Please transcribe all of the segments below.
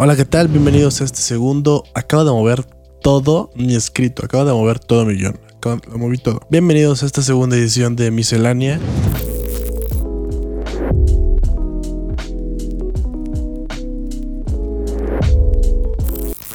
Hola, ¿qué tal? Bienvenidos a este segundo. Acabo de mover todo mi escrito, acabo de mover todo mi guion, acabo, lo moví todo. Bienvenidos a esta segunda edición de Miscelánea.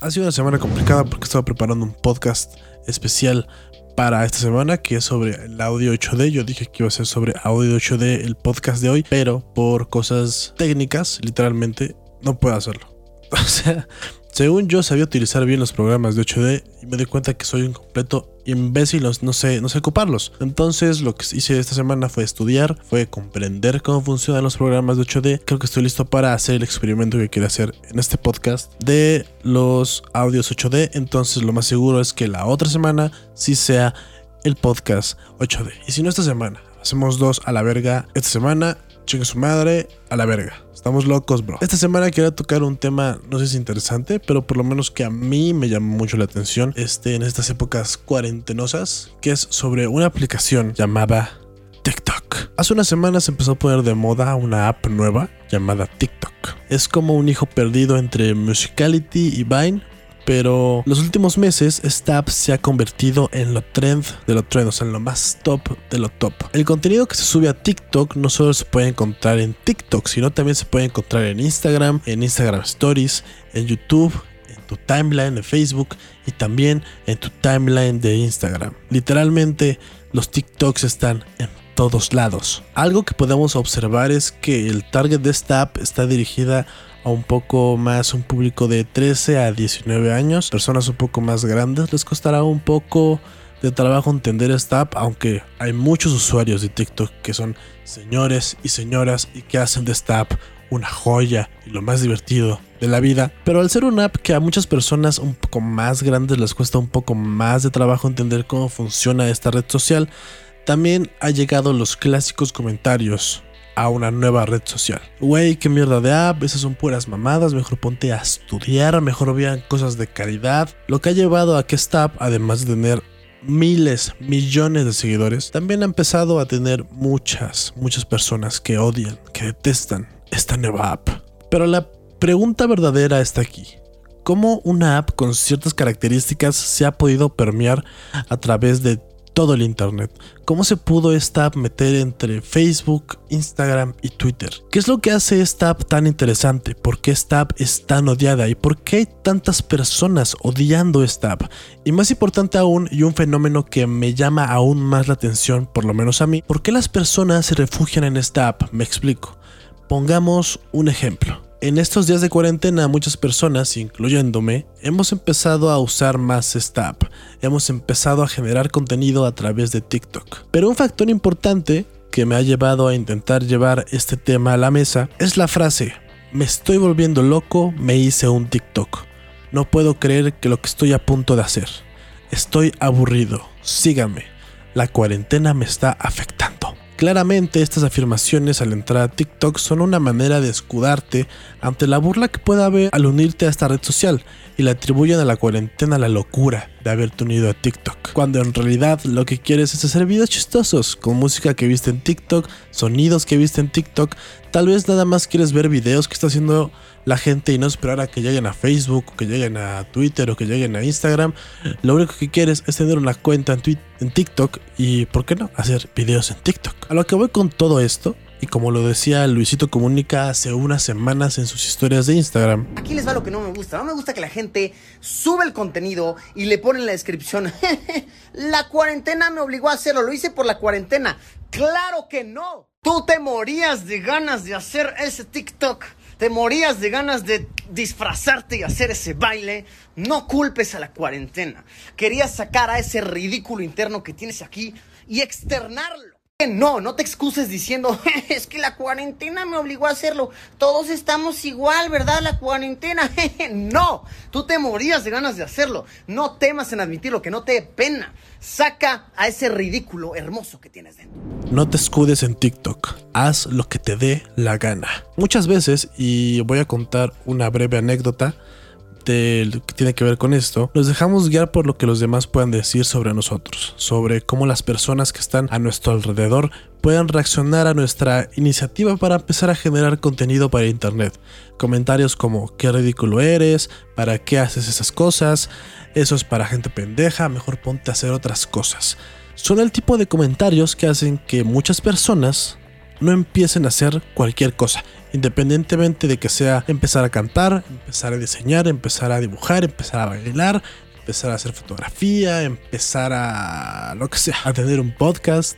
Ha sido una semana complicada porque estaba preparando un podcast especial para esta semana que es sobre el audio 8D. Yo dije que iba a ser sobre audio 8D el podcast de hoy, pero por cosas técnicas, literalmente, no puedo hacerlo. O sea, según yo sabía utilizar bien los programas de 8D y me di cuenta que soy un completo imbécil, no sé, no sé ocuparlos. Entonces lo que hice esta semana fue estudiar, fue comprender cómo funcionan los programas de 8D. Creo que estoy listo para hacer el experimento que quiero hacer en este podcast de los audios 8D. Entonces lo más seguro es que la otra semana sí sea el podcast 8D. Y si no esta semana, hacemos dos a la verga esta semana Chingue su madre, a la verga. Estamos locos, bro. Esta semana quiero tocar un tema, no sé si es interesante, pero por lo menos que a mí me llamó mucho la atención este, en estas épocas cuarentenosas, que es sobre una aplicación llamada TikTok. Hace unas semanas empezó a poner de moda una app nueva llamada TikTok. Es como un hijo perdido entre Musicality y Vine, pero los últimos meses app se ha convertido en lo trend de lo trend, o sea, en lo más top de lo top. El contenido que se sube a TikTok no solo se puede encontrar en TikTok, sino también se puede encontrar en Instagram, en Instagram Stories, en YouTube, en tu timeline de Facebook y también en tu timeline de Instagram. Literalmente los TikToks están en todos lados. Algo que podemos observar es que el target de esta app está dirigida a un poco más un público de 13 a 19 años, personas un poco más grandes, les costará un poco de trabajo entender esta app, aunque hay muchos usuarios de TikTok que son señores y señoras y que hacen de esta app una joya y lo más divertido de la vida. Pero al ser una app que a muchas personas un poco más grandes les cuesta un poco más de trabajo entender cómo funciona esta red social, también ha llegado los clásicos comentarios a una nueva red social. Güey, qué mierda de app, esas son puras mamadas, mejor ponte a estudiar, mejor vean cosas de caridad. Lo que ha llevado a que esta app, además de tener miles, millones de seguidores, también ha empezado a tener muchas, muchas personas que odian, que detestan esta nueva app. Pero la pregunta verdadera está aquí. ¿Cómo una app con ciertas características se ha podido permear a través de todo el Internet. ¿Cómo se pudo esta app meter entre Facebook, Instagram y Twitter? ¿Qué es lo que hace esta app tan interesante? ¿Por qué esta app es tan odiada? ¿Y por qué hay tantas personas odiando esta app? Y más importante aún, y un fenómeno que me llama aún más la atención, por lo menos a mí, ¿por qué las personas se refugian en esta app? Me explico. Pongamos un ejemplo. En estos días de cuarentena muchas personas, incluyéndome, hemos empezado a usar más esta app. Hemos empezado a generar contenido a través de TikTok. Pero un factor importante que me ha llevado a intentar llevar este tema a la mesa es la frase, me estoy volviendo loco, me hice un TikTok. No puedo creer que lo que estoy a punto de hacer. Estoy aburrido, síganme. La cuarentena me está afectando. Claramente estas afirmaciones al entrar a TikTok son una manera de escudarte ante la burla que pueda haber al unirte a esta red social y le atribuyen a la cuarentena la locura de haberte unido a TikTok, cuando en realidad lo que quieres es hacer videos chistosos con música que viste en TikTok, sonidos que viste en TikTok, tal vez nada más quieres ver videos que está haciendo la gente y no esperar a que lleguen a Facebook, o que lleguen a Twitter o que lleguen a Instagram. Lo único que quieres es tener una cuenta en, en TikTok y, ¿por qué no?, hacer videos en TikTok. A lo que voy con todo esto y como lo decía Luisito Comunica hace unas semanas en sus historias de Instagram. Aquí les va lo que no me gusta. No me gusta que la gente sube el contenido y le pone en la descripción. la cuarentena me obligó a hacerlo. Lo hice por la cuarentena. Claro que no. Tú te morías de ganas de hacer ese TikTok. Te morías de ganas de disfrazarte y hacer ese baile. No culpes a la cuarentena. Querías sacar a ese ridículo interno que tienes aquí y externarlo. No, no te excuses diciendo, es que la cuarentena me obligó a hacerlo. Todos estamos igual, ¿verdad? La cuarentena. no, tú te morías de ganas de hacerlo. No temas en admitirlo, que no te dé pena. Saca a ese ridículo hermoso que tienes dentro. No te escudes en TikTok. Haz lo que te dé la gana. Muchas veces, y voy a contar una breve anécdota, de que tiene que ver con esto, nos dejamos guiar por lo que los demás puedan decir sobre nosotros, sobre cómo las personas que están a nuestro alrededor puedan reaccionar a nuestra iniciativa para empezar a generar contenido para internet. Comentarios como qué ridículo eres, para qué haces esas cosas, eso es para gente pendeja, mejor ponte a hacer otras cosas. Son el tipo de comentarios que hacen que muchas personas no empiecen a hacer cualquier cosa, independientemente de que sea empezar a cantar, empezar a diseñar, empezar a dibujar, empezar a bailar, empezar a hacer fotografía, empezar a lo que sea, a tener un podcast.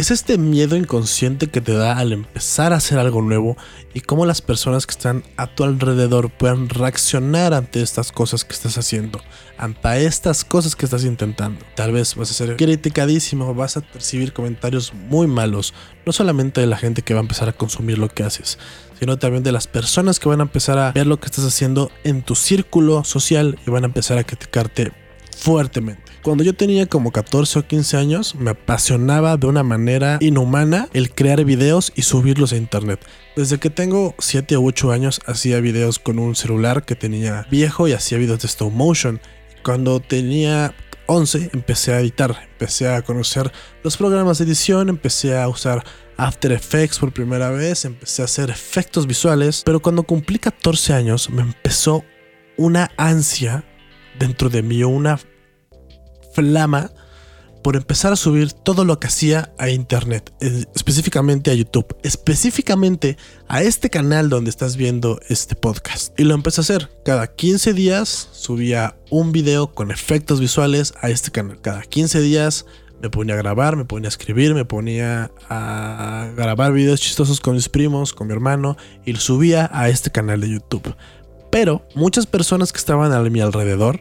Es este miedo inconsciente que te da al empezar a hacer algo nuevo y cómo las personas que están a tu alrededor puedan reaccionar ante estas cosas que estás haciendo, ante estas cosas que estás intentando. Tal vez vas a ser criticadísimo, vas a recibir comentarios muy malos, no solamente de la gente que va a empezar a consumir lo que haces, sino también de las personas que van a empezar a ver lo que estás haciendo en tu círculo social y van a empezar a criticarte fuertemente. Cuando yo tenía como 14 o 15 años, me apasionaba de una manera inhumana el crear videos y subirlos a internet. Desde que tengo 7 o 8 años hacía videos con un celular que tenía viejo y hacía videos de stop motion. Cuando tenía 11 empecé a editar, empecé a conocer los programas de edición, empecé a usar After Effects por primera vez, empecé a hacer efectos visuales, pero cuando cumplí 14 años me empezó una ansia dentro de mí, una flama por empezar a subir todo lo que hacía a internet, eh, específicamente a YouTube, específicamente a este canal donde estás viendo este podcast. Y lo empecé a hacer. Cada 15 días subía un video con efectos visuales a este canal. Cada 15 días me ponía a grabar, me ponía a escribir, me ponía a grabar videos chistosos con mis primos, con mi hermano y lo subía a este canal de YouTube. Pero muchas personas que estaban a mi alrededor,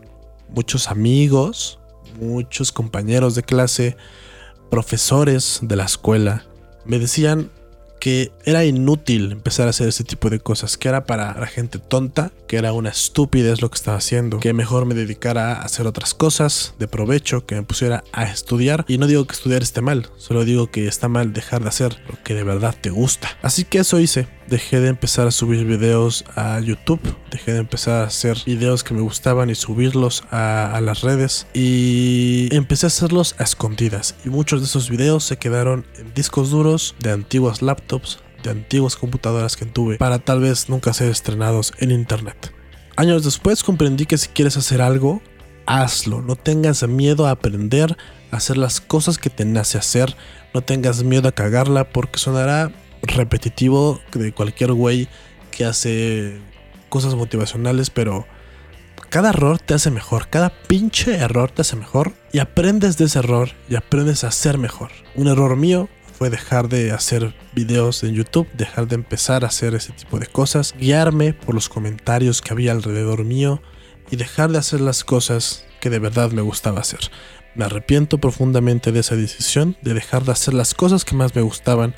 muchos amigos, muchos compañeros de clase, profesores de la escuela, me decían que era inútil empezar a hacer ese tipo de cosas, que era para la gente tonta, que era una estupidez lo que estaba haciendo, que mejor me dedicara a hacer otras cosas de provecho, que me pusiera a estudiar. Y no digo que estudiar esté mal, solo digo que está mal dejar de hacer lo que de verdad te gusta. Así que eso hice. Dejé de empezar a subir videos a YouTube, dejé de empezar a hacer videos que me gustaban y subirlos a, las redes. Y empecé a hacerlos a escondidas. Y muchos de esos videos se quedaron en discos duros de antiguas laptops, de antiguas computadoras que tuve para tal vez nunca ser estrenados en internet. Años después comprendí que si quieres hacer algo, hazlo, no tengas miedo a aprender a hacer las cosas que te nace hacer, no tengas miedo a cagarla porque sonará repetitivo de cualquier güey que hace cosas motivacionales, pero cada error te hace mejor, cada pinche error te hace mejor y aprendes de ese error y aprendes a ser mejor. Un error mío fue dejar de hacer videos en YouTube, dejar de empezar a hacer ese tipo de cosas, guiarme por los comentarios que había alrededor mío y dejar de hacer las cosas que de verdad me gustaba hacer. Me arrepiento profundamente de esa decisión, de dejar de hacer las cosas que más me gustaban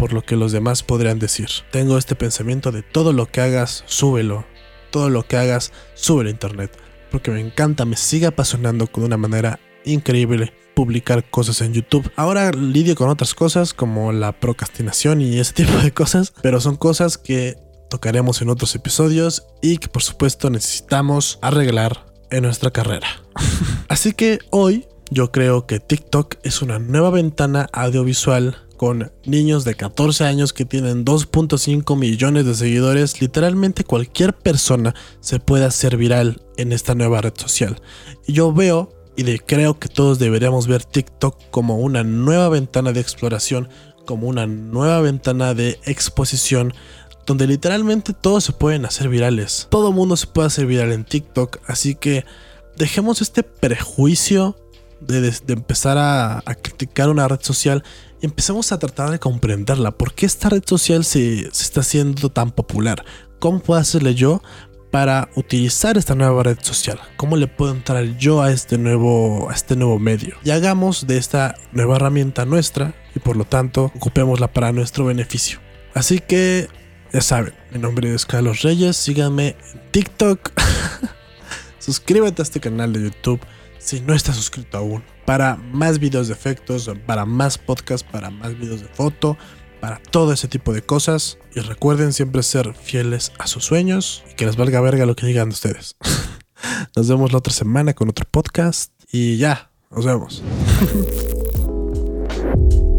por lo que los demás podrían decir. Tengo este pensamiento de todo lo que hagas, súbelo. Todo lo que hagas, súbelo a internet. Porque me encanta, me sigue apasionando con una manera increíble publicar cosas en YouTube. Ahora lidio con otras cosas como la procrastinación y ese tipo de cosas, pero son cosas que tocaremos en otros episodios y que por supuesto necesitamos arreglar en nuestra carrera. Así que hoy yo creo que TikTok es una nueva ventana audiovisual con niños de 14 años que tienen 2.5 millones de seguidores, literalmente cualquier persona se puede hacer viral en esta nueva red social. Yo veo y creo que todos deberíamos ver TikTok como una nueva ventana de exploración, como una nueva ventana de exposición, donde literalmente todos se pueden hacer virales. Todo mundo se puede hacer viral en TikTok, así que dejemos este prejuicio de, empezar a, criticar una red social y empecemos a tratar de comprenderla. ¿Por qué esta red social se, está haciendo tan popular? ¿Cómo puedo hacerle yo para utilizar esta nueva red social? ¿Cómo le puedo entrar yo a este nuevo, a este nuevo medio? Y hagamos de esta nueva herramienta nuestra y por lo tanto ocupémosla para nuestro beneficio. Así que ya saben, mi nombre es Carlos Reyes, síganme en TikTok, suscríbete a este canal de YouTube si no estás suscrito aún, para más videos de efectos, para más podcasts, para más videos de foto, para todo ese tipo de cosas. Y recuerden siempre ser fieles a sus sueños y que les valga verga lo que digan ustedes. Nos vemos la otra semana con otro podcast y ya, nos vemos.